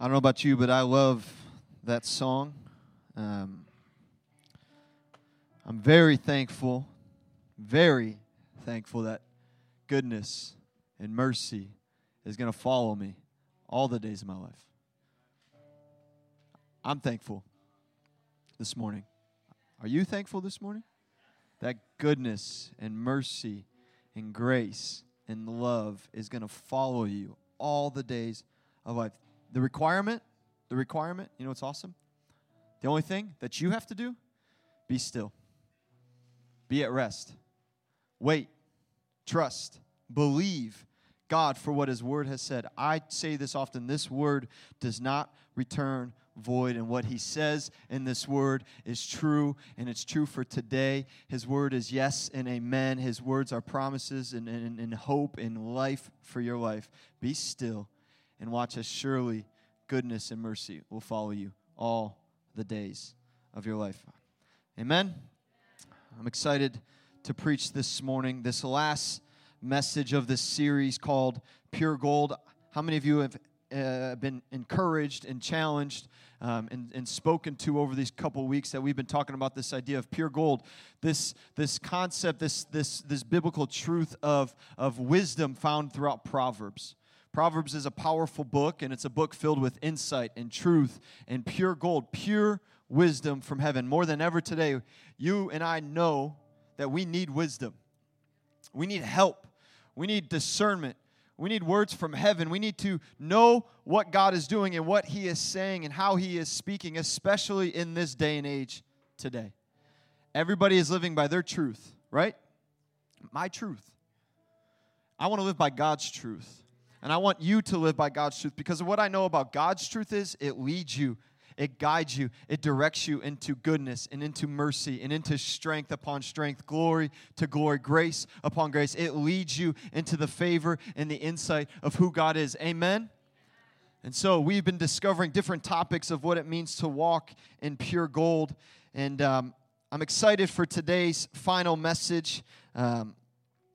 I don't know about you, but I love that song. Um, I'm very thankful, very thankful that goodness and mercy is going to follow me all the days of my life. I'm thankful this morning. Are you thankful this morning? That goodness and mercy and grace and love is going to follow you all the days of life. The requirement, the requirement, you know what's awesome? The only thing that you have to do, be still. Be at rest. Wait. Trust. Believe God for what His Word has said. I say this often this Word does not return void, and what He says in this Word is true, and it's true for today. His Word is yes and amen. His words are promises and, and, and hope and life for your life. Be still and watch as surely goodness and mercy will follow you all the days of your life. Amen. I'm excited to preach this morning, this last message of this series called Pure Gold. How many of you have uh, been encouraged and challenged um, and, and, spoken to over these couple weeks that we've been talking about this idea of pure gold, this, this concept, this, this, this biblical truth of, of wisdom found throughout Proverbs. Proverbs is a powerful book, and it's a book filled with insight and truth and pure gold, pure wisdom from heaven. More than ever today, you and I know that we need wisdom. We need help. We need discernment. We need words from heaven. We need to know what God is doing and what He is saying and how He is speaking, especially in this day and age today. Everybody is living by their truth, right? My truth. I want to live by God's truth. And I want you to live by God's truth because of what I know about God's truth is it leads you, it guides you, it directs you into goodness and into mercy and into strength upon strength, glory to glory, grace upon grace. It leads you into the favor and the insight of who God is. Amen. And so we've been discovering different topics of what it means to walk in pure gold. And um, I'm excited for today's final message. Um,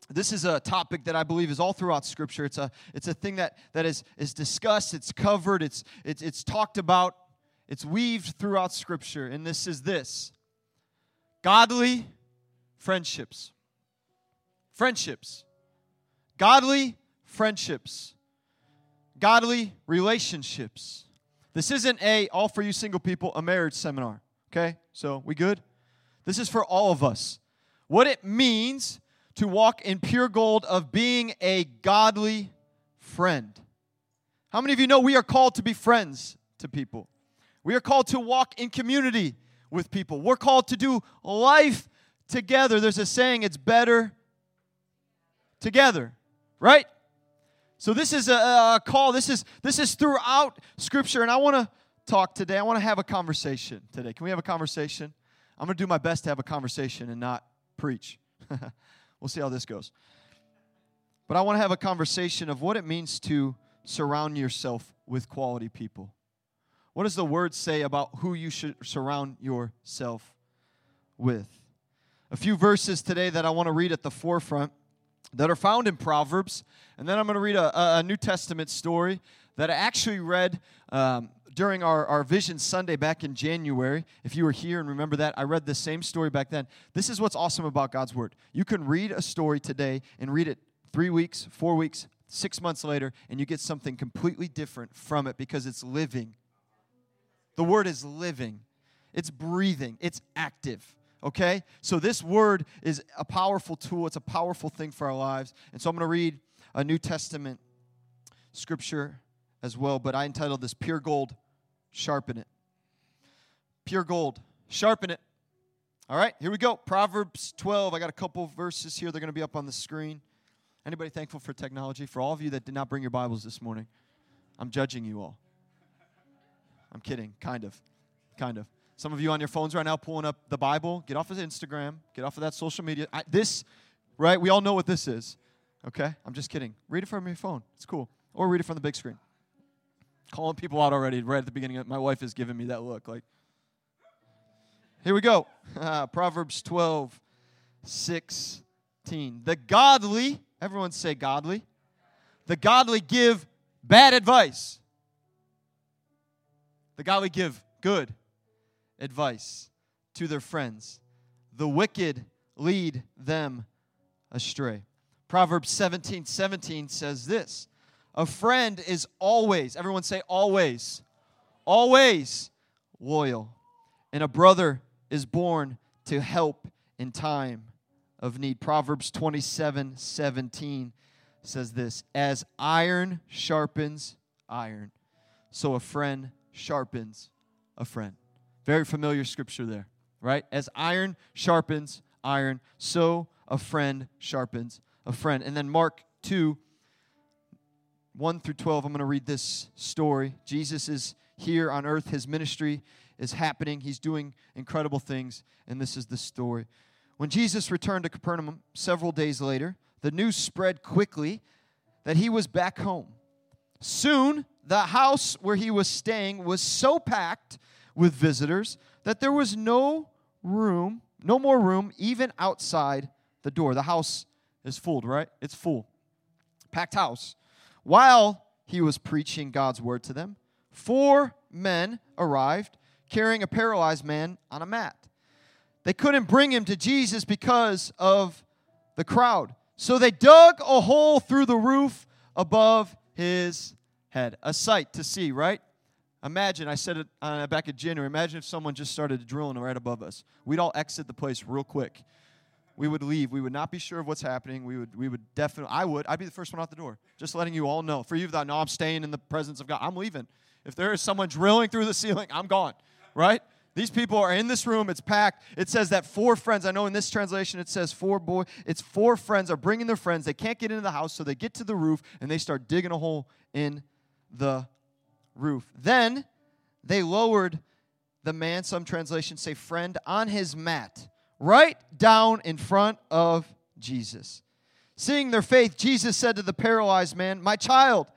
this is a topic that I believe is all throughout Scripture. It's a, it's a thing that, that is, is discussed, it's covered, it's, it's, it's talked about, it's weaved throughout Scripture. And this is this godly friendships. Friendships. Godly friendships. Godly relationships. This isn't a, all for you single people, a marriage seminar. Okay? So, we good? This is for all of us. What it means to walk in pure gold of being a godly friend. How many of you know we are called to be friends to people? We are called to walk in community with people. We're called to do life together. There's a saying, it's better together, right? So this is a, a call. This is this is throughout Scripture, and I want to talk today. I want to have a conversation today. Can we have a conversation? I'm going to do my best to have a conversation and not preach. We'll see how this goes. But I want to have a conversation of what it means to surround yourself with quality people. What does the word say about who you should surround yourself with? A few verses today that I want to read at the forefront that are found in Proverbs. And then I'm going to read a, a New Testament story that I actually read um, during our, our Vision Sunday back in January, if you were here and remember that, I read the same story back then. This is what's awesome about God's Word. You can read a story today and read it three weeks, four weeks, six months later, and you get something completely different from it because it's living. The Word is living, it's breathing, it's active. Okay? So this Word is a powerful tool, it's a powerful thing for our lives. And so I'm going to read a New Testament scripture as well, but I entitled this Pure Gold sharpen it. Pure gold, sharpen it. All right, here we go. Proverbs 12. I got a couple verses here. They're going to be up on the screen. Anybody thankful for technology? For all of you that did not bring your Bibles this morning, I'm judging you all. I'm kidding, kind of. Kind of. Some of you on your phones right now pulling up the Bible. Get off of Instagram. Get off of that social media. I, this, right? We all know what this is. Okay? I'm just kidding. Read it from your phone. It's cool. Or read it from the big screen calling people out already right at the beginning. My wife is giving me that look. Like, here we go. Proverbs 12, 16. The godly, everyone say godly. The godly give bad advice. The godly give good advice to their friends. The wicked lead them astray. Proverbs 17 17 says this A friend is always, everyone say always, always loyal. And a brother is born to help in time of need. Proverbs 27 17 says this As iron sharpens iron, so a friend sharpens a friend. Very familiar scripture there, right? As iron sharpens iron, so a friend sharpens a friend. And then Mark 2 1 through 12, I'm going to read this story. Jesus is here on earth, his ministry is happening, he's doing incredible things, and this is the story. When Jesus returned to Capernaum several days later, the news spread quickly that he was back home. Soon, the house where he was staying was so packed with visitors that there was no room, no more room, even outside the door. The house is full, right? It's full. Packed house. While he was preaching God's word to them, four men arrived carrying a paralyzed man on a mat. They couldn't bring him to Jesus because of the crowd. So they dug a hole through the roof above his head. A sight to see, right? Imagine, I said it uh, back in January, imagine if someone just started drilling right above us. We'd all exit the place real quick. We would leave. We would not be sure of what's happening. We would, we would definitely, I would, I'd be the first one out the door. Just letting you all know. For you that know I'm staying in the presence of God, I'm leaving. If there is someone drilling through the ceiling, I'm gone, right? These people are in this room. It's packed. It says that four friends. I know in this translation it says four boy. It's four friends are bringing their friends. They can't get into the house, so they get to the roof and they start digging a hole in the roof. Then they lowered the man, some translations say friend, on his mat, right down in front of Jesus. Seeing their faith, Jesus said to the paralyzed man, My child,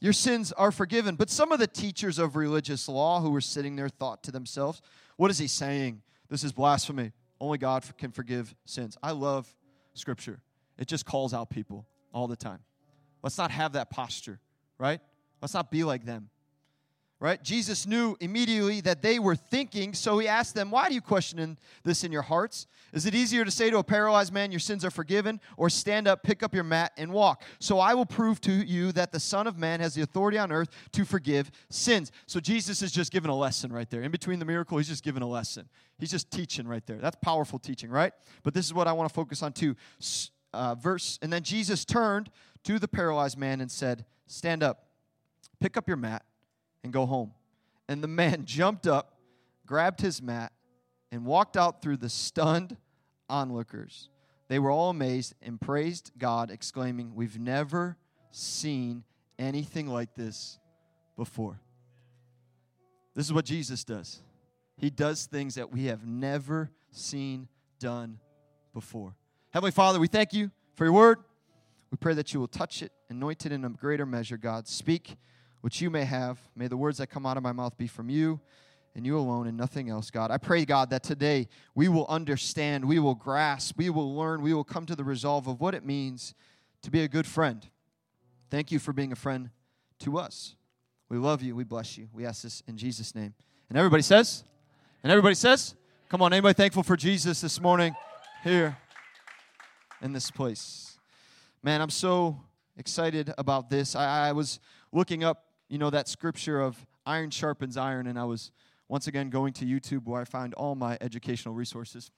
your sins are forgiven. But some of the teachers of religious law who were sitting there thought to themselves, What is he saying? This is blasphemy. Only God can forgive sins. I love Scripture, it just calls out people all the time. Let's not have that posture, right? Let's not be like them. Right? Jesus knew immediately that they were thinking, so he asked them, Why do you question this in your hearts? Is it easier to say to a paralyzed man, Your sins are forgiven, or stand up, pick up your mat, and walk? So I will prove to you that the Son of Man has the authority on earth to forgive sins. So Jesus is just giving a lesson right there. In between the miracle, he's just giving a lesson. He's just teaching right there. That's powerful teaching, right? But this is what I want to focus on too. Uh, verse, and then Jesus turned to the paralyzed man and said, Stand up Pick up your mat and go home. And the man jumped up, grabbed his mat, and walked out through the stunned onlookers. They were all amazed and praised God, exclaiming, We've never seen anything like this before. This is what Jesus does. He does things that we have never seen done before. Heavenly Father, we thank you for your word. We pray that you will touch it, anoint it in a greater measure, God. Speak which you may have. May the words that come out of my mouth be from you and you alone and nothing else, God. I pray, God, that today we will understand, we will grasp, we will learn, we will come to the resolve of what it means to be a good friend. Thank you for being a friend to us. We love you. We bless you. We ask this in Jesus' name. And everybody says, and everybody says, come on, anybody thankful for Jesus this morning here in this place? Man, I'm so excited about this. I, I was looking up you know, that scripture of iron sharpens iron, and I was once again going to YouTube where I find all my educational resources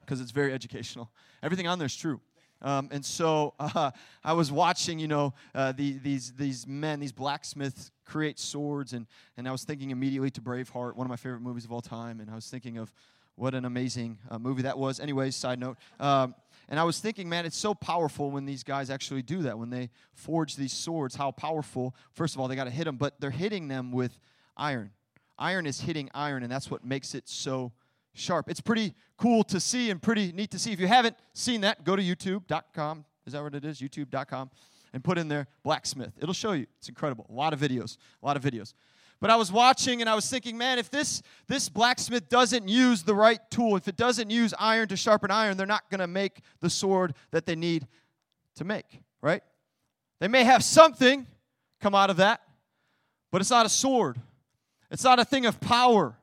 because it's very educational. Everything on there is true. Um, and so uh, I was watching, you know, uh, the, these these men, these blacksmiths create swords, and and I was thinking immediately to Braveheart, one of my favorite movies of all time, and I was thinking of what an amazing uh, movie that was. Anyways, side note. Um, and I was thinking, man, it's so powerful when these guys actually do that, when they forge these swords, how powerful. First of all, they got to hit them, but they're hitting them with iron. Iron is hitting iron, and that's what makes it so sharp. It's pretty cool to see and pretty neat to see. If you haven't seen that, go to youtube.com. Is that what it is? YouTube.com. And put in there blacksmith. It'll show you. It's incredible. A lot of videos. A lot of videos. But I was watching and I was thinking, man, if this, this blacksmith doesn't use the right tool, if it doesn't use iron to sharpen iron, they're not going to make the sword that they need to make, right? They may have something come out of that, but it's not a sword. It's not a thing of power.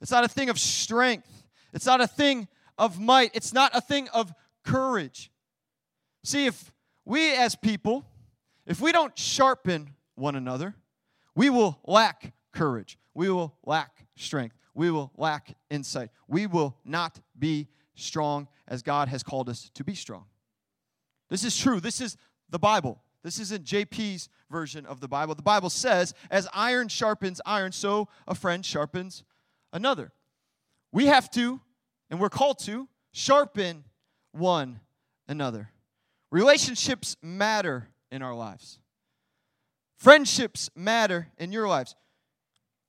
It's not a thing of strength. It's not a thing of might. It's not a thing of courage. See, if we as people, if we don't sharpen one another, we will lack courage. We will lack strength. We will lack insight. We will not be strong as God has called us to be strong. This is true. This is the Bible. This isn't JP's version of the Bible. The Bible says, as iron sharpens iron, so a friend sharpens another. We have to, and we're called to, sharpen one another. Relationships matter in our lives, friendships matter in your lives.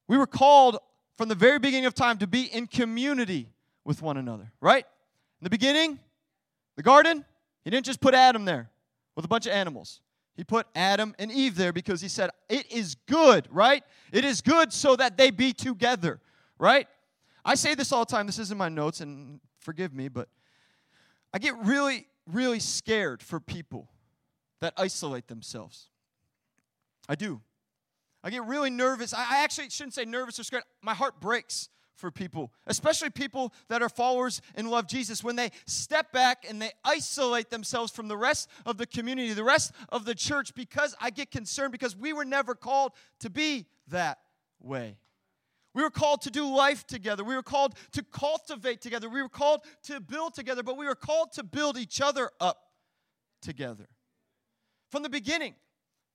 We were called from the very beginning of time to be in community with one another, right? In the beginning, the garden, he didn't just put Adam there with a bunch of animals. He put Adam and Eve there because he said, It is good, right? It is good so that they be together, right? I say this all the time. This isn't my notes, and forgive me, but I get really, really scared for people that isolate themselves. I do. I get really nervous. I actually shouldn't say nervous or scared. My heart breaks for people, especially people that are followers and love Jesus, when they step back and they isolate themselves from the rest of the community, the rest of the church, because I get concerned because we were never called to be that way. We were called to do life together. We were called to cultivate together. We were called to build together, but we were called to build each other up together. From the beginning,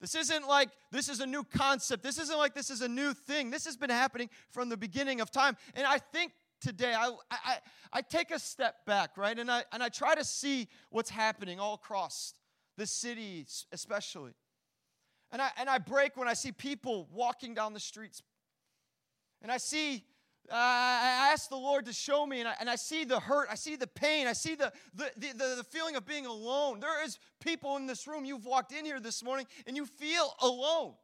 this isn't like this is a new concept. This isn't like this is a new thing. This has been happening from the beginning of time. And I think today I, I, I take a step back, right? And I, and I try to see what's happening all across the city, especially. And I, and I break when I see people walking down the streets. And I see Uh, I ask the Lord to show me, and I, and I see the hurt, I see the pain, I see the, the, the, the, feeling of being alone. There is people in this room, you've walked in here this morning, and you feel alone.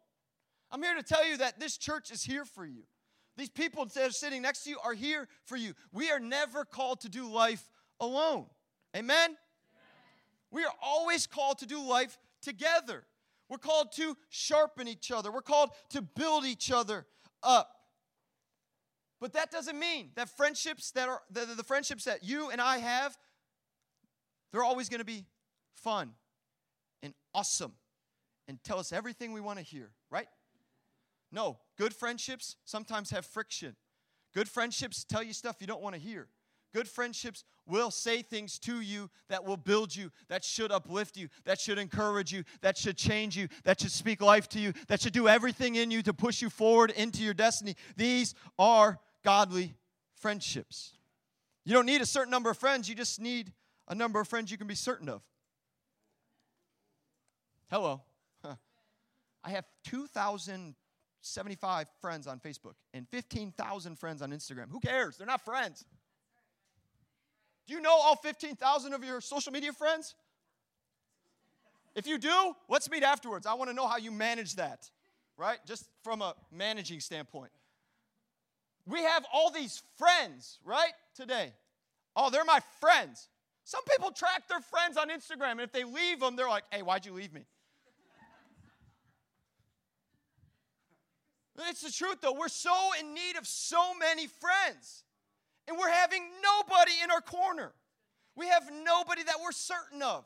I'm here to tell you that this church is here for you. These people that are sitting next to you are here for you. We are never called to do life alone. Amen? Amen? We are always called to do life together. We're called to sharpen each other, we're called to build each other up. But that doesn't mean that friendships that are the, the friendships that you and I have, they're always going to be fun and awesome and tell us everything we want to hear, right? No, good friendships sometimes have friction. Good friendships tell you stuff you don't want to hear. Good friendships will say things to you that will build you, that should uplift you, that should encourage you, that should change you, that should speak life to you, that should do everything in you to push you forward into your destiny. These are godly friendships. You don't need a certain number of friends, you just need a number of friends you can be certain of. Hello. I have 2,075 friends on Facebook and 15,000 friends on Instagram. Who cares? They're not friends. Do you know all 15,000 of your social media friends? If you do, let's meet afterwards. I want to know how you manage that, right? Just from a managing standpoint. We have all these friends, right? Today. Oh, they're my friends. Some people track their friends on Instagram, and if they leave them, they're like, hey, why'd you leave me? It's the truth, though. We're so in need of so many friends, and we're having nobody in our corner. We have nobody that we're certain of.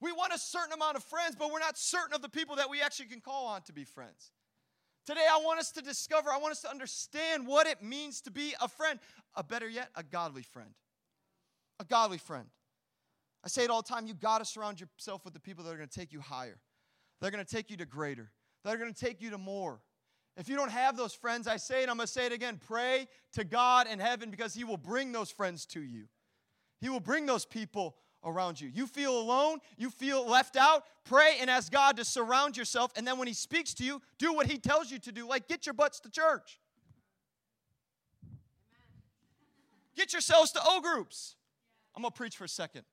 We want a certain amount of friends, but we're not certain of the people that we actually can call on to be friends. Today, I want us to discover, I want us to understand what it means to be a friend. A better yet, a godly friend. A godly friend. I say it all the time you got to surround yourself with the people that are going to take you higher, they're going to take you to greater, that are going to take you to more. If you don't have those friends, I say it, I'm going to say it again pray to God in heaven because He will bring those friends to you. He will bring those people around you. You feel alone, you feel left out, pray and ask God to surround yourself. And then when He speaks to you, do what He tells you to do, like get your butts to church. Get yourselves to O groups. I'm going to preach for a second.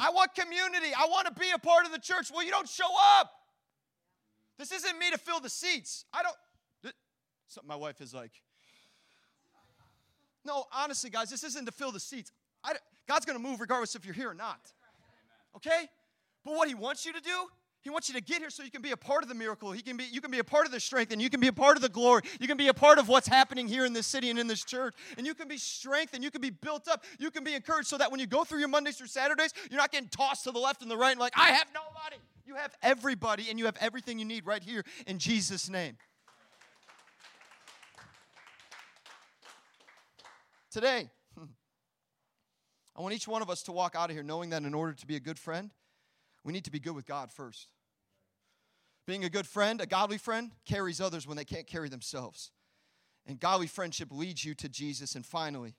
I want community. I want to be a part of the church. Well, you don't show up. This isn't me to fill the seats. I don't. Something my wife is like. No, honestly, guys, this isn't to fill the seats. I, God's going to move regardless if you're here or not. Okay? But what He wants you to do He wants you to get here so you can be a part of the miracle. He can be, you can be a part of the strength, and you can be a part of the glory. You can be a part of what's happening here in this city and in this church. And you can be strengthened. You can be built up. You can be encouraged so that when you go through your Mondays through Saturdays, you're not getting tossed to the left and the right and like, I have nobody. You have everybody, and you have everything you need right here in Jesus' name. Today, I want each one of us to walk out of here knowing that in order to be a good friend, we need to be good with God first. Being a good friend, a godly friend, carries others when they can't carry themselves. And godly friendship leads you to Jesus. And finally,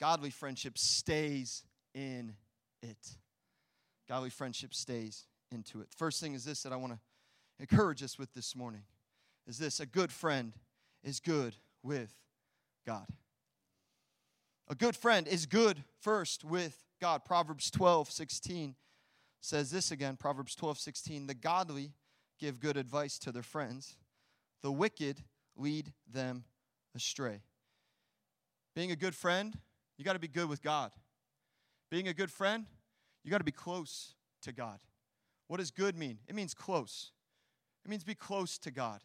godly friendship stays in it. Godly friendship stays into it. First thing is this that I want to encourage us with this morning is this a good friend is good with God. A good friend is good first with God. Proverbs 12, 16 says this again Proverbs 12, 16. The godly give good advice to their friends, the wicked lead them astray. Being a good friend, you got to be good with God. Being a good friend, you got to be close to God. What does good mean? It means close. It means be close to God.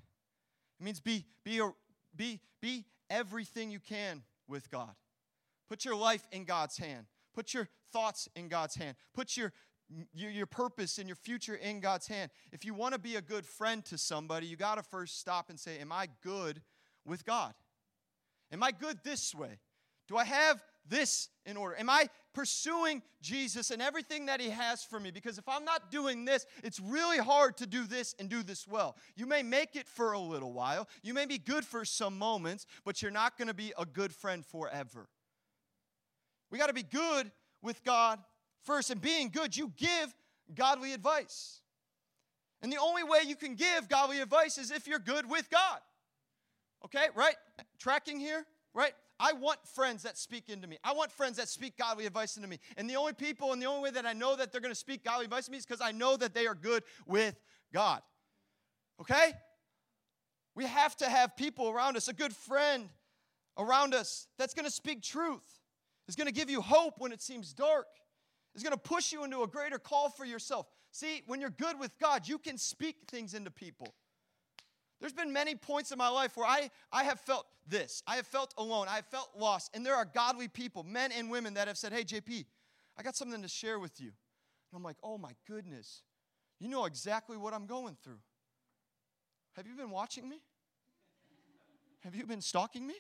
It means be, be, be, be everything you can with God. Put your life in God's hand. Put your thoughts in God's hand. Put your your, your purpose and your future in God's hand. If you want to be a good friend to somebody, you got to first stop and say, Am I good with God? Am I good this way? Do I have this in order? Am I pursuing Jesus and everything that He has for me? Because if I'm not doing this, it's really hard to do this and do this well. You may make it for a little while, you may be good for some moments, but you're not going to be a good friend forever. We got to be good with God first. And being good, you give godly advice. And the only way you can give godly advice is if you're good with God. Okay, right? Tracking here, right? I want friends that speak into me. I want friends that speak godly advice into me. And the only people and the only way that I know that they're going to speak godly advice to me is because I know that they are good with God. Okay? We have to have people around us, a good friend around us that's going to speak truth, is going to give you hope when it seems dark, is going to push you into a greater call for yourself. See, when you're good with God, you can speak things into people. There's been many points in my life where I, I have felt this. I have felt alone. I have felt lost. And there are godly people, men and women, that have said, Hey, JP, I got something to share with you. And I'm like, Oh my goodness. You know exactly what I'm going through. Have you been watching me? Have you been stalking me?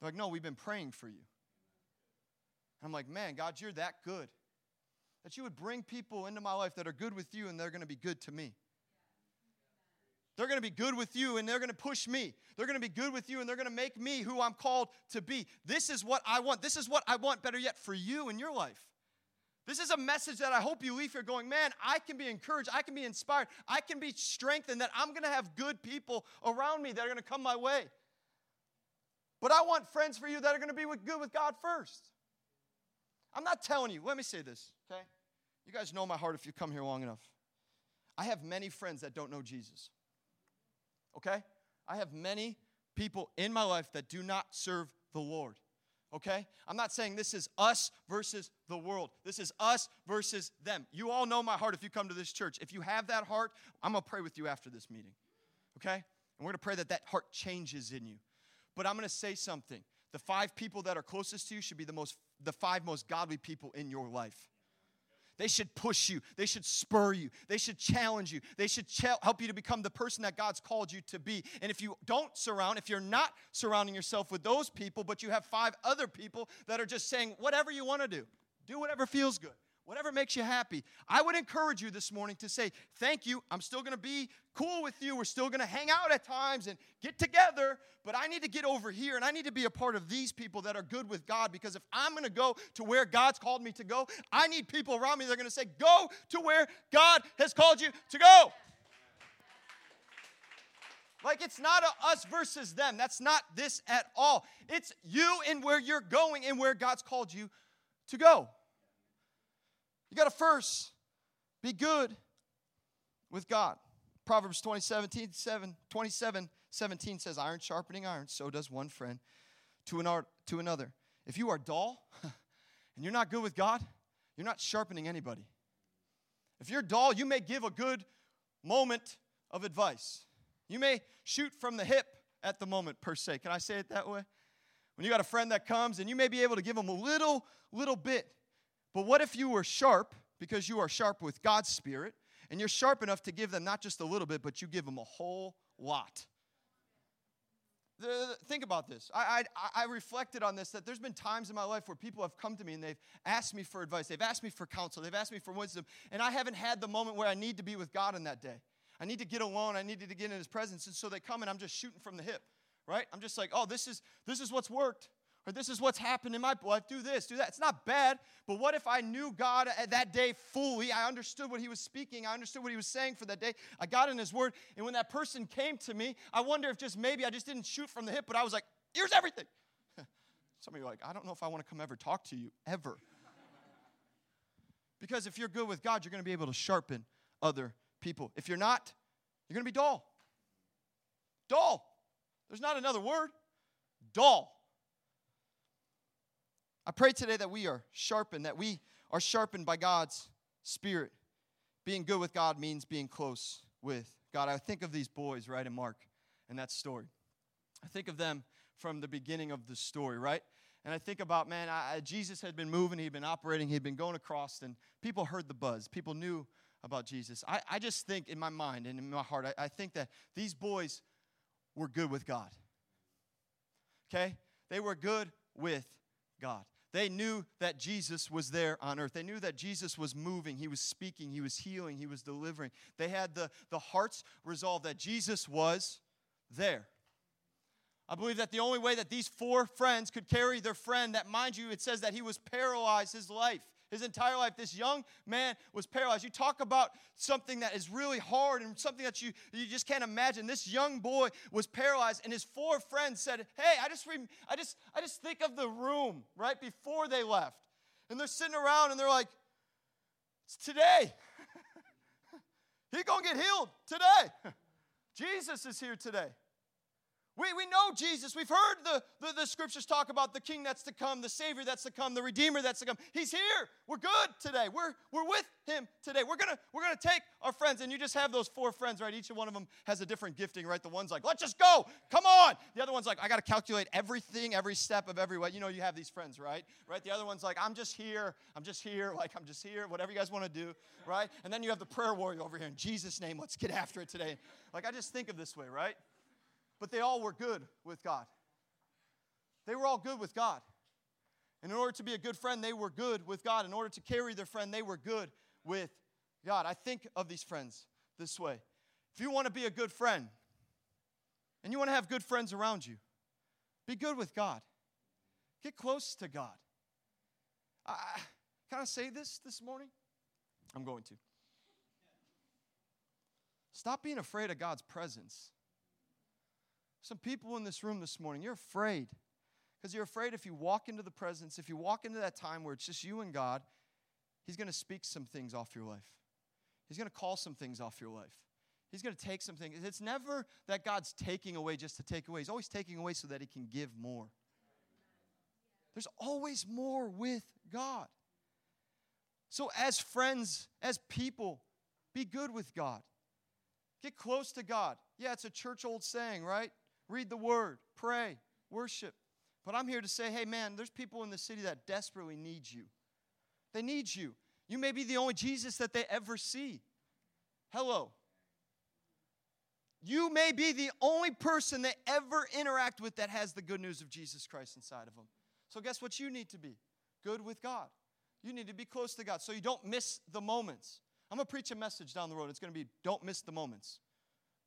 They're like, No, we've been praying for you. And I'm like, man, God, you're that good. That you would bring people into my life that are good with you and they're going to be good to me. They're going to be good with you and they're going to push me. They're going to be good with you and they're going to make me who I'm called to be. This is what I want. This is what I want, better yet, for you in your life. This is a message that I hope you leave here going, man, I can be encouraged. I can be inspired. I can be strengthened that I'm going to have good people around me that are going to come my way. But I want friends for you that are going to be good with God first. I'm not telling you. Let me say this, okay? You guys know my heart if you come here long enough. I have many friends that don't know Jesus. Okay? I have many people in my life that do not serve the Lord. Okay? I'm not saying this is us versus the world. This is us versus them. You all know my heart if you come to this church. If you have that heart, I'm to pray with you after this meeting. Okay? And we're to pray that that heart changes in you. But I'm to say something. The five people that are closest to you should be the most the five most godly people in your life. They should push you. They should spur you. They should challenge you. They should ch- help you to become the person that God's called you to be. And if you don't surround, if you're not surrounding yourself with those people, but you have five other people that are just saying whatever you want to do, do whatever feels good whatever makes you happy. I would encourage you this morning to say, Thank you. I'm still going to be cool with you. We're still going to hang out at times and get together, but I need to get over here and I need to be a part of these people that are good with God because if I'm going to go to where God's called me to go, I need people around me that are going to say, Go to where God has called you to go. Like it's not us versus them. That's not this at all. It's you and where you're going and where God's called you to go. You got to first be good with God. Proverbs 27, 7, 27, 17 says, Iron sharpening iron, so does one friend to, an art, to another. If you are dull and you're not good with God, you're not sharpening anybody. If you're dull, you may give a good moment of advice. You may shoot from the hip at the moment, per se. Can I say it that way? When you got a friend that comes and you may be able to give them a little, little bit. But what if you were sharp, because you are sharp with God's Spirit, and you're sharp enough to give them not just a little bit, but you give them a whole lot? think about this. I, I, I, reflected on this that there's been times in my life where people have come to me and they've asked me for advice. They've asked me for counsel. They've asked me for wisdom. And I haven't had the moment where I need to be with God in that day. I need to get alone. I needed to get in His presence. And so they come and I'm just shooting from the hip, right? I'm just like, oh, this is, this is what's worked. Or this is what's happened in my life. Do this, do that. It's not bad, but what if I knew God that day fully? I understood what He was speaking. I understood what He was saying for that day. I got in His Word, and when that person came to me, I wonder if just maybe I just didn't shoot from the hip, but I was like, here's everything. Some of you are like, I don't know if I want to come ever talk to you, ever. because if you're good with God, you're going to be able to sharpen other people. If you're not, you're going to be dull. Dull. There's not another word. Dull. I pray today that we are sharpened, that we are sharpened by God's Spirit. Being good with God means being close with God. I think of these boys, right, in Mark and that story. I think of them from the beginning of the story, right? And I think about, man, I, Jesus had been moving, he'd been operating, he'd been going across, and people heard the buzz. People knew about Jesus. I, I just think in my mind and in my heart, I, I think that these boys were good with God. Okay? They were good with God. They knew that Jesus was there on earth. They knew that Jesus was moving. He was speaking. He was healing. He was delivering. They had the, the heart's resolve that Jesus was there. I believe that the only way that these four friends could carry their friend, that mind you, it says that he was paralyzed his life his entire life. This young man was paralyzed. You talk about something that is really hard and something that you, you just can't imagine. This young boy was paralyzed, and his four friends said, Hey, I just, I just, I just think of the room right before they left. And they're sitting around and they're like, It's today. He's going to get healed today. Jesus is here today. We, we know Jesus. We've heard the, the, the, scriptures talk about the king that's to come, the Savior that's to come, the Redeemer that's to come. He's here. We're good today. We're, we're with him today. We're going to we're gonna take our friends, and you just have those four friends, right? Each one of them has a different gifting, right? The one's like, let's just go. Come on. The other one's like, I got to calculate everything, every step of every way. You know, you have these friends, right? Right? The other one's like, I'm just here. I'm just here. Like, I'm just here. Whatever you guys want to do, right? And then you have the prayer warrior over here. In Jesus' name, let's get after it today. Like, I just think of this way, right? But they all were good with God. They were all good with God. And in order to be a good friend, they were good with God. In order to carry their friend, they were good with God. I think of these friends this way. If you want to be a good friend and you want to have good friends around you, be good with God. Get close to God. I, can I say this this morning? I'm going to. Stop being afraid of God's presence. Some people in this room this morning, you're afraid. Because you're afraid if you walk into the presence, if you walk into that time where it's just you and God, He's going to speak some things off your life. He's going to call some things off your life. He's going to take some things. It's never that God's taking away just to take away, He's always taking away so that He can give more. There's always more with God. So, as friends, as people, be good with God. Get close to God. Yeah, it's a church old saying, right? Read the word, pray, worship. But I'm here to say, hey, man, there's people in the city that desperately need you. They need you. You may be the only Jesus that they ever see. Hello. You may be the only person they ever interact with that has the good news of Jesus Christ inside of them. So, guess what you need to be? Good with God. You need to be close to God so you don't miss the moments. I'm going to preach a message down the road. It's going to be don't miss the moments.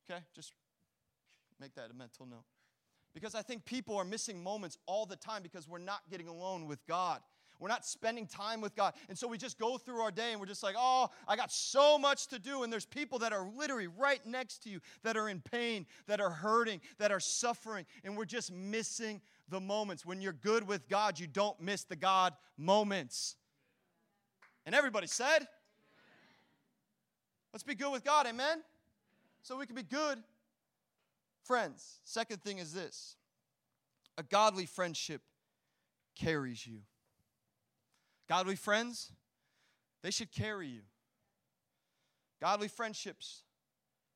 Okay? Just Make that a mental note. Because I think people are missing moments all the time because we're not getting alone with God. We're not spending time with God. And so we just go through our day and we're just like, oh, I got so much to do. And there's people that are literally right next to you that are in pain, that are hurting, that are suffering. And we're just missing the moments. When you're good with God, you don't miss the God moments. And everybody said, let's be good with God, amen? So we can be good Friends, second thing is this a godly friendship carries you. Godly friends, they should carry you. Godly friendships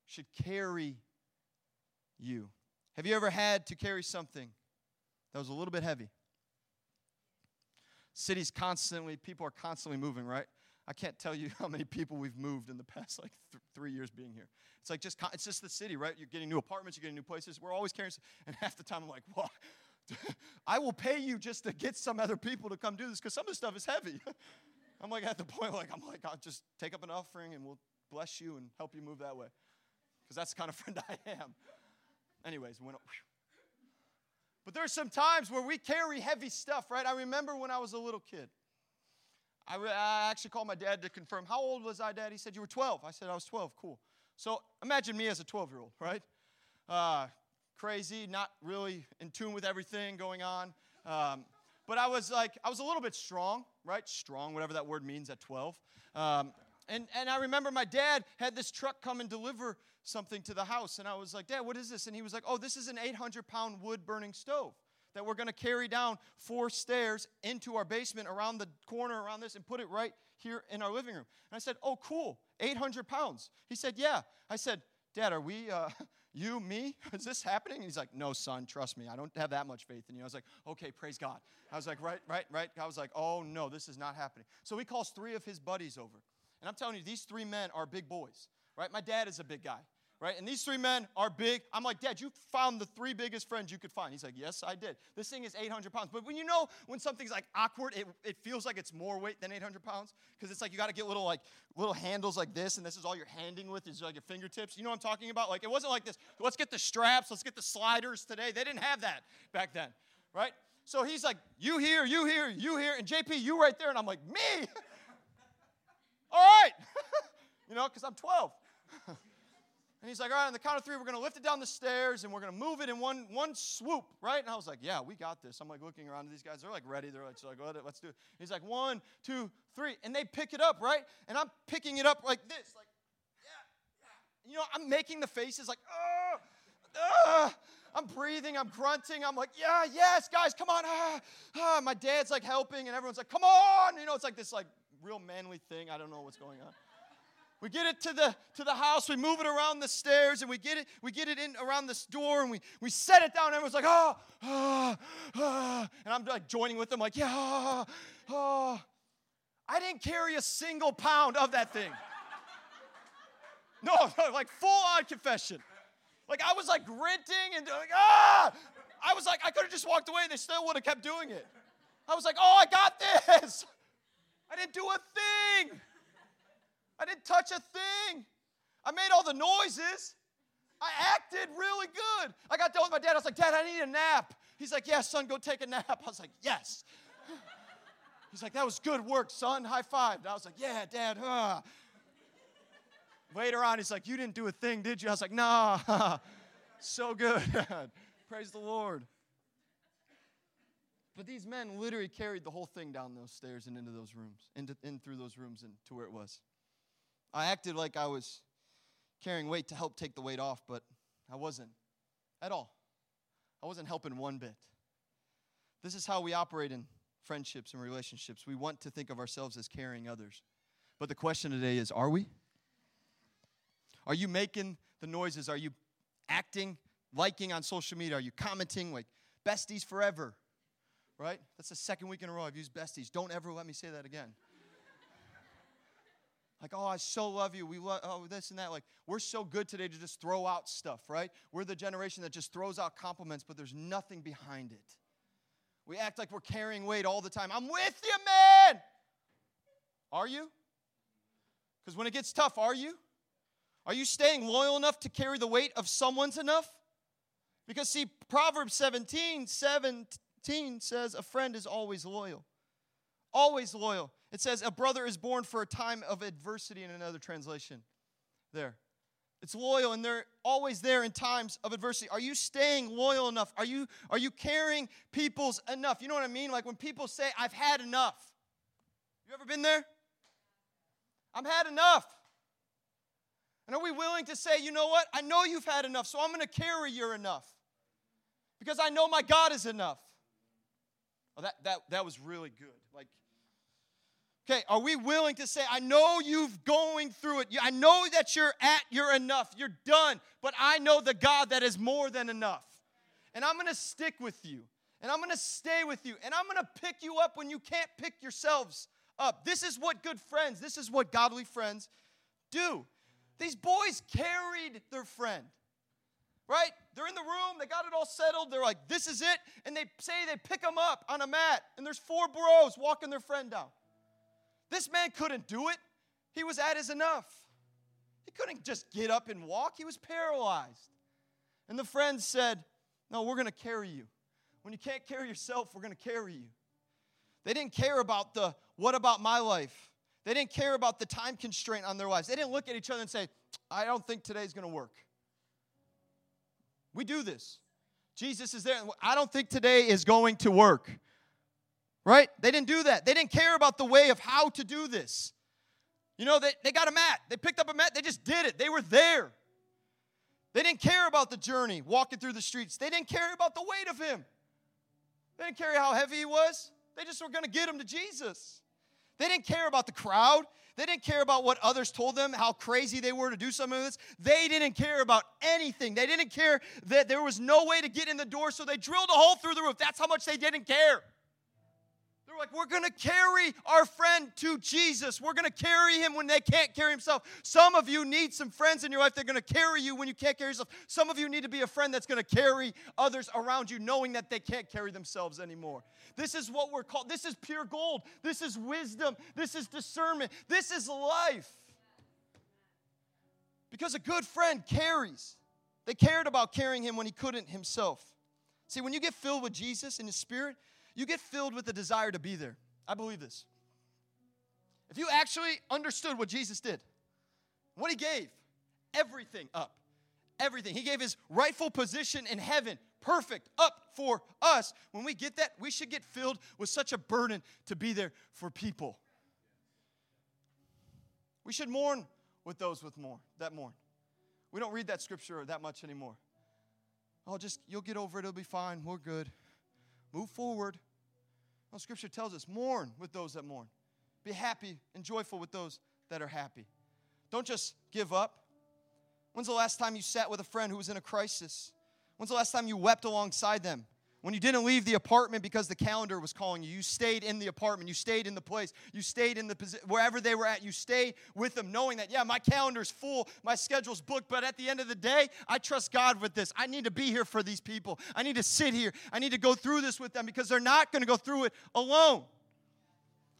should carry you. Have you ever had to carry something that was a little bit heavy? Cities constantly, people are constantly moving, right? I can't tell you how many people we've moved in the past like th- three years being here. It's like just it's just the city, right? You're getting new apartments, you're getting new places. We're always carrying, and half the time I'm like, "What? I will pay you just to get some other people to come do this because some of the stuff is heavy." I'm like at the point like I'm like I'll just take up an offering and we'll bless you and help you move that way because that's the kind of friend I am. Anyways, went. But there's some times where we carry heavy stuff, right? I remember when I was a little kid. I, I actually called my dad to confirm. How old was I, Dad? He said, You were 12. I said, I was 12. Cool. So imagine me as a 12 year old, right? Uh, crazy, not really in tune with everything going on. Um, but I was like, I was a little bit strong, right? Strong, whatever that word means at 12. Um, and, and I remember my dad had this truck come and deliver something to the house. And I was like, Dad, what is this? And he was like, Oh, this is an 800 pound wood burning stove that we're going to carry down four stairs into our basement around the corner around this and put it right here in our living room. And I said, Oh, cool, 800 pounds. He said, Yeah. I said, Dad, are we, uh, you, me? Is this happening? And he's like, No, son, trust me. I don't have that much faith in you. I was like, Okay, praise God. I was like, Right, right, right. I was like, Oh, no, this is not happening. So he calls three of his buddies over. And I'm telling you, these three men are big boys, right? My dad is a big guy right? And these three men are big. I'm like, Dad, you found the three biggest friends you could find. He's like, Yes, I did. This thing is 800 pounds. But when you know when something's like awkward, it, it feels like it's more weight than 800 pounds because it's like you got to get little like little handles like this, and this is all you're handing with is like your fingertips. You know what I'm talking about? Like it wasn't like this. Let's get the straps. Let's get the sliders today. They didn't have that back then, right? So he's like, You here, you here, you here, and JP, you right there, and I'm like, Me. all right, you know, because I'm 12. And he's like, all right, on the count of three, we're going to lift it down the stairs and we're going to move it in one, one swoop, right? And I was like, yeah, we got this. I'm like looking around at these guys. They're like ready. They're like, let's do it. He's like, one, two, three. And they pick it up, right? And I'm picking it up like this, like, yeah, yeah. You know, I'm making the faces like, oh, ah. I'm breathing, I'm grunting, I'm like, yeah, yes, guys, come on. Ah, ah. My dad's like helping, and everyone's like, come on. You know, it's like this like real manly thing. I don't know what's going on. We get it to the to the house, we move it around the stairs, and we get it, we get it in around this door, and we, we set it down, and everyone's like, oh, oh, oh. And I'm like joining with them, like, yeah, oh, oh. I didn't carry a single pound of that thing. No, no, like full on confession. Like I was like gritting and like, ah! I was like, I could have just walked away and they still would have kept doing it. I was like, oh, I got this. I didn't do a thing. I didn't touch a thing. I made all the noises. I acted really good. I got done with my dad. I was like, Dad, I need a nap. He's like, Yeah, son, go take a nap. I was like, Yes. He's like, That was good work, son. High five. I was like, Yeah, Dad. Huh. Later on, he's like, You didn't do a thing, did you? I was like, Nah. so good. Praise the Lord. But these men literally carried the whole thing down those stairs and into those rooms, into, in through those rooms and to where it was. I acted like I was carrying weight to help take the weight off, but I wasn't at all. I wasn't helping one bit. This is how we operate in friendships and relationships. We want to think of ourselves as carrying others. But the question today is are we? Are you making the noises? Are you acting, liking on social media? Are you commenting like besties forever? Right? That's the second week in a row I've used besties. Don't ever let me say that again. Like, oh, I so love you. We love, oh, this and that. Like, we're so good today to just throw out stuff, right? We're the generation that just throws out compliments, but there's nothing behind it. We act like we're carrying weight all the time. I'm with you, man. Are you? Because when it gets tough, are you? Are you staying loyal enough to carry the weight of someone's enough? Because, see, Proverbs 17 17 says, A friend is always loyal. Always loyal. It says, A brother is born for a time of adversity in another translation. There. It's loyal and they're always there in times of adversity. Are you staying loyal enough? Are you, are you caring people's enough? You know what I mean? Like when people say, I've had enough. You ever been there? I've had enough. And are we willing to say, you know what? I know you've had enough, so I'm going to carry your enough. Because I know my God is enough. Oh, that, that, that was really good. Like, Okay, are we willing to say, I know you've going through it. I know that you're at you're enough. You're done. But I know the God that is more than enough. And I'm going to stick with you. And I'm going to stay with you. And I'm going to pick you up when you can't pick yourselves up. This is what good friends, this is what godly friends do. These boys carried their friend. Right? They're in the room, they got it all settled. They're like, this is it. And they say they pick them up on a mat, and there's four bros walking their friend down. This man couldn't do it. He was at his enough. He couldn't just get up and walk, he was paralyzed. And the friends said, No, we're going to carry you. When you can't carry yourself, we're going to carry you. They didn't care about the what about my life? They didn't care about the time constraint on their lives. They didn't look at each other and say, I don't think today's going to work. We do this. Jesus is there. I don't think today is going to work. Right? They didn't do that. They didn't care about the way of how to do this. You know, they, they got a mat. They picked up a mat. They just did it. They were there. They didn't care about the journey, walking through the streets. They didn't care about the weight of him. They didn't care how heavy he was. They just were going to get him to Jesus. They didn't care about the crowd. They didn't care about what others told them, how crazy they were to do some of this. They didn't care about anything. They didn't care that there was no way to get in the door, so they drilled a hole through the roof. That's how much they didn't care. They're like, we're going to carry our friend to Jesus. We're going to carry him when they can't carry himself. Some of you need some friends in your life. They're going to carry you when you can't carry yourself. Some of you need to be a friend that's going to carry others around you, knowing that they can't carry themselves anymore. This is what we're called. This is pure gold. This is wisdom. This is discernment. This is life. Because a good friend carries. They cared about carrying him when he couldn't himself. See, when you get filled with Jesus and his spirit, you get filled with the desire to be there. I believe this. If you actually understood what Jesus did, what he gave, everything up, everything. He gave his rightful position in heaven, perfect, up for us. When we get that, we should get filled with such a burden to be there for people. We should mourn with those with more that mourn. We don't read that scripture that much anymore. Oh, just you'll get over it, it'll be fine. We're good. Move forward. Well, Scripture tells us mourn with those that mourn. Be happy and joyful with those that are happy. Don't just give up. When's the last time you sat with a friend who was in a crisis? When's the last time you wept alongside them? When you didn't leave the apartment because the calendar was calling you, you stayed in the apartment, you stayed in the place, you stayed in the position, wherever they were at, you stayed with them, knowing that, yeah, my calendar's full, my schedule's booked, but at the end of the day, I trust God with this. I need to be here for these people. I need to sit here. I need to go through this with them because they're not going to go through it alone.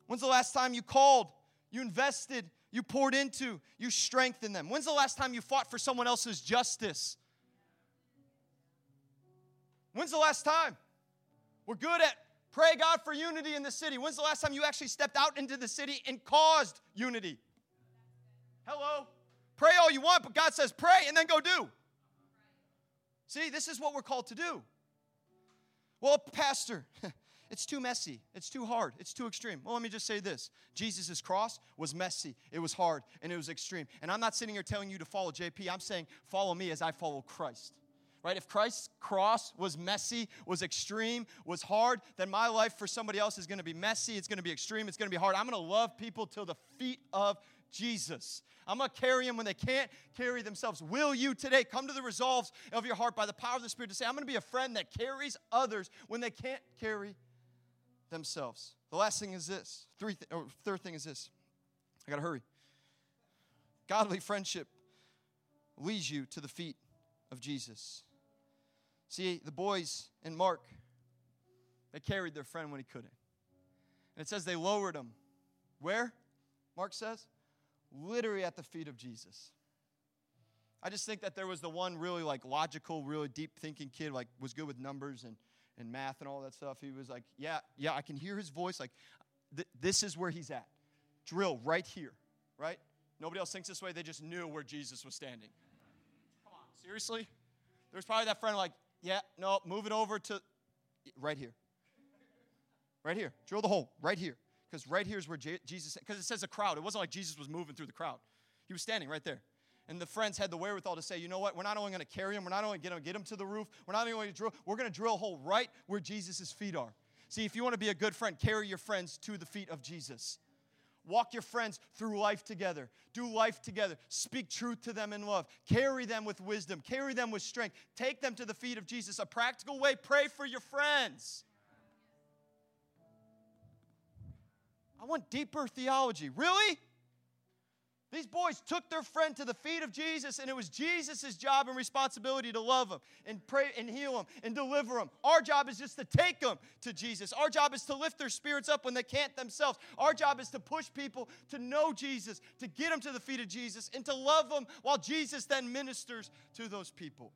When's the last time you called, you invested, you poured into, you strengthened them? When's the last time you fought for someone else's justice? When's the last time? We're good at pray God for unity in the city. When's the last time you actually stepped out into the city and caused unity? Hello? Pray all you want, but God says pray and then go do. See, this is what we're called to do. Well, Pastor, it's too messy. It's too hard. It's too extreme. Well, let me just say this Jesus' cross was messy, it was hard, and it was extreme. And I'm not sitting here telling you to follow JP. I'm saying follow me as I follow Christ right? If Christ's cross was messy, was extreme, was hard, then my life for somebody else is going to be messy, it's going to be extreme, it's going to be hard. I'm going to love people till the feet of Jesus. I'm going to carry them when they can't carry themselves. Will you today come to the resolves of your heart by the power of the Spirit to say, I'm going to be a friend that carries others when they can't carry themselves? The last thing is this. Three th- or third thing is this. I got to hurry. Godly friendship leads you to the feet of Jesus. See, the boys in Mark, they carried their friend when he couldn't. And it says they lowered him. Where? Mark says? Literally at the feet of Jesus. I just think that there was the one really like logical, really deep thinking kid, like was good with numbers and, and math and all that stuff. He was like, yeah, yeah, I can hear his voice. Like, th- this is where he's at. Drill right here, right? Nobody else thinks this way. They just knew where Jesus was standing. Come on, seriously? There's probably that friend like, yeah, no, move it over to right here. Right here. Drill the hole right here. Because right here is where Jesus, because it says a crowd. It wasn't like Jesus was moving through the crowd. He was standing right there. And the friends had the wherewithal to say, you know what? We're not only going to carry him, we're not only going to get him to the roof, we're not only going to drill, we're going to drill a hole right where Jesus' feet are. See, if you want to be a good friend, carry your friends to the feet of Jesus. Walk your friends through life together. Do life together. Speak truth to them in love. Carry them with wisdom. Carry them with strength. Take them to the feet of Jesus. A practical way, pray for your friends. I want deeper theology. Really? These boys took their friend to the feet of Jesus, and it was Jesus' job and responsibility to love them and pray and heal them and deliver them. Our job is just to take them to Jesus. Our job is to lift their spirits up when they can't themselves. Our job is to push people to know Jesus, to get them to the feet of Jesus, and to love them while Jesus then ministers to those people.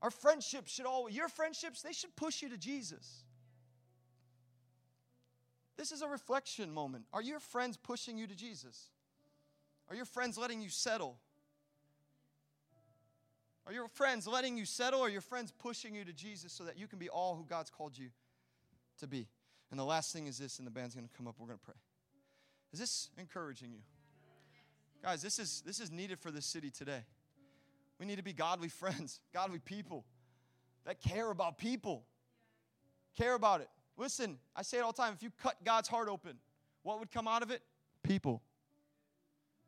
Our friendships should all, your friendships, they should push you to Jesus. This is a reflection moment. Are your friends pushing you to Jesus? Are your friends letting you settle? Are your friends letting you settle, or are your friends pushing you to Jesus so that you can be all who God's called you to be? And the last thing is this, and the band's to come up. We're to pray. Is this encouraging you? Guys, this is, this is needed for this city today. We need to be godly friends, godly people that care about people, care about it. Listen, I say it all the time if you cut God's heart open, what would come out of it? People.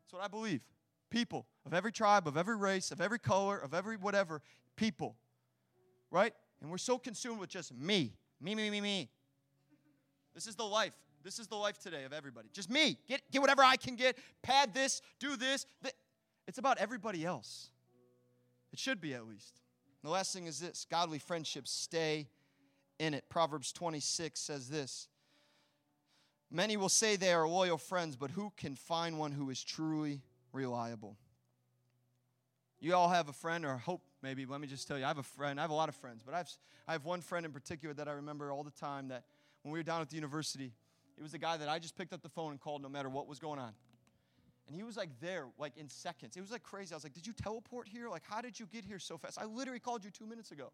That's what I believe. People of every tribe, of every race, of every color, of every whatever. People. Right? And we're so consumed with just me. Me, me, me, me. This is the life. This is the life today of everybody. Just me. Get, get whatever I can get. Pad this. Do this. It's about everybody else. It should be at least. And the last thing is this godly friendships stay in it. Proverbs 26 says this Many will say they are loyal friends, but who can find one who is truly reliable? You all have a friend, or hope maybe. Let me just tell you, I have a friend. I have a lot of friends, but I have, I have one friend in particular that I remember all the time that when we were down at the university, it was the guy that I just picked up the phone and called no matter what was going on. And he was like there, like in seconds. It was like crazy. I was like, Did you teleport here? Like, how did you get here so fast? I literally called you two minutes ago.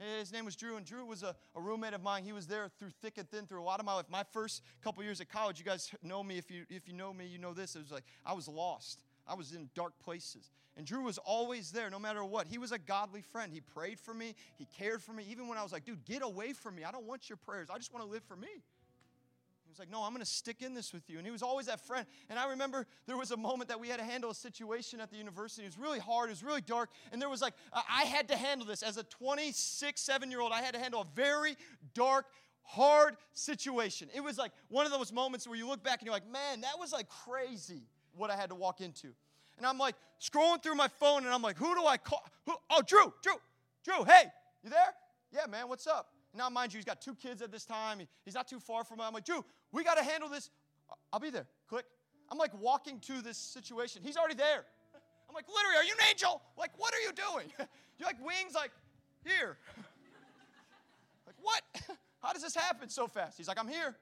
Eh, his name was Drew, and Drew was a, a, roommate of mine. He was there through thick and thin through a lot of my life. My first couple years at college, you guys know me. If you if you know me, you know this. It was like I was lost. I was in dark places. And Drew was always there, no matter what. He was a godly friend. He prayed for me. He cared for me. Even when I was like, dude, get away from me. I don't want your prayers. I just want to live for me was like, No, I'm going to stick in this with you. And he was always that friend. And I remember there was a moment that we had to handle a situation at the university. It was really hard, it was really dark. And there was like, I had to handle this. As a 26, 7 year old, I had to handle a very dark, hard situation. It was like one of those moments where you look back and you're like, Man, that was like crazy what I had to walk into. And I'm like scrolling through my phone and I'm like, Who do I call? Who? Oh, Drew, Drew, Drew, hey, you there? Yeah, man, what's up? Now, mind you, he's got two kids at this time. He's not too far from me. I'm like, Drew, we got to handle this. I'll be there. Click. I'm like walking to this situation. He's already there. I'm like, literally, are you an angel? Like, what are you doing? You're like wings, like, here. like, what? How does this happen so fast? He's like, I'm here.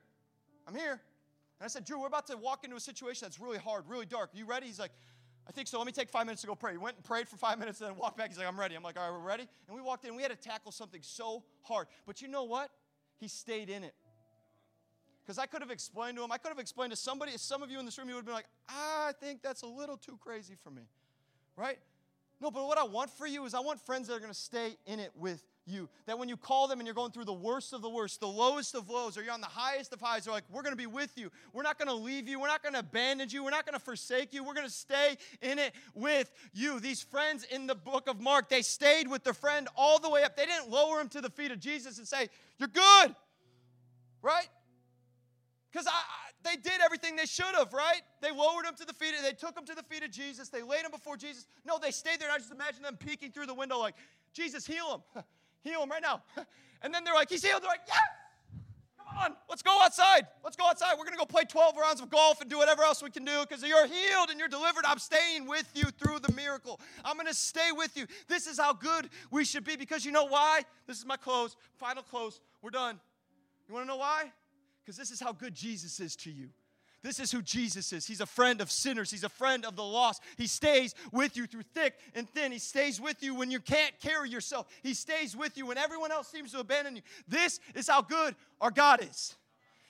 I'm here. And I said, Drew, we're about to walk into a situation that's really hard, really dark. Are you ready? He's like, I think so. Let me take five minutes to go pray. He went and prayed for five minutes and then walked back. He's like, I'm ready. I'm like, all right, we're ready. And we walked in. We had to tackle something so hard. But you know what? He stayed in it. Because I could have explained to him, I could have explained to somebody, some of you in this room, you would have been like, I think that's a little too crazy for me. Right? No, but what I want for you is I want friends that are going to stay in it with you. That when you call them and you're going through the worst of the worst, the lowest of lows, or you're on the highest of highs, they're like, we're going to be with you. We're not going to leave you. We're not going to abandon you. We're not going to forsake you. We're going to stay in it with you. These friends in the book of Mark, they stayed with their friend all the way up. They didn't lower him to the feet of Jesus and say, You're good, right? Because they did everything they should have, right? They lowered him to the feet, they took him to the feet of Jesus, they laid him before Jesus. No, they stayed there, and I just imagine them peeking through the window like, Jesus, heal him. heal him right now. And then they're like, He's healed. They're like, Yeah, come on, let's go outside. Let's go outside. We're going to go play 12 rounds of golf and do whatever else we can do because you're healed and you're delivered. I'm staying with you through the miracle. I'm going to stay with you. This is how good we should be because you know why? This is my close, final close. We're done. You want to know why? Because this is how good Jesus is to you. This is who Jesus is. He's a friend of sinners. He's a friend of the lost. He stays with you through thick and thin. He stays with you when you can't carry yourself. He stays with you when everyone else seems to abandon you. This is how good our God is.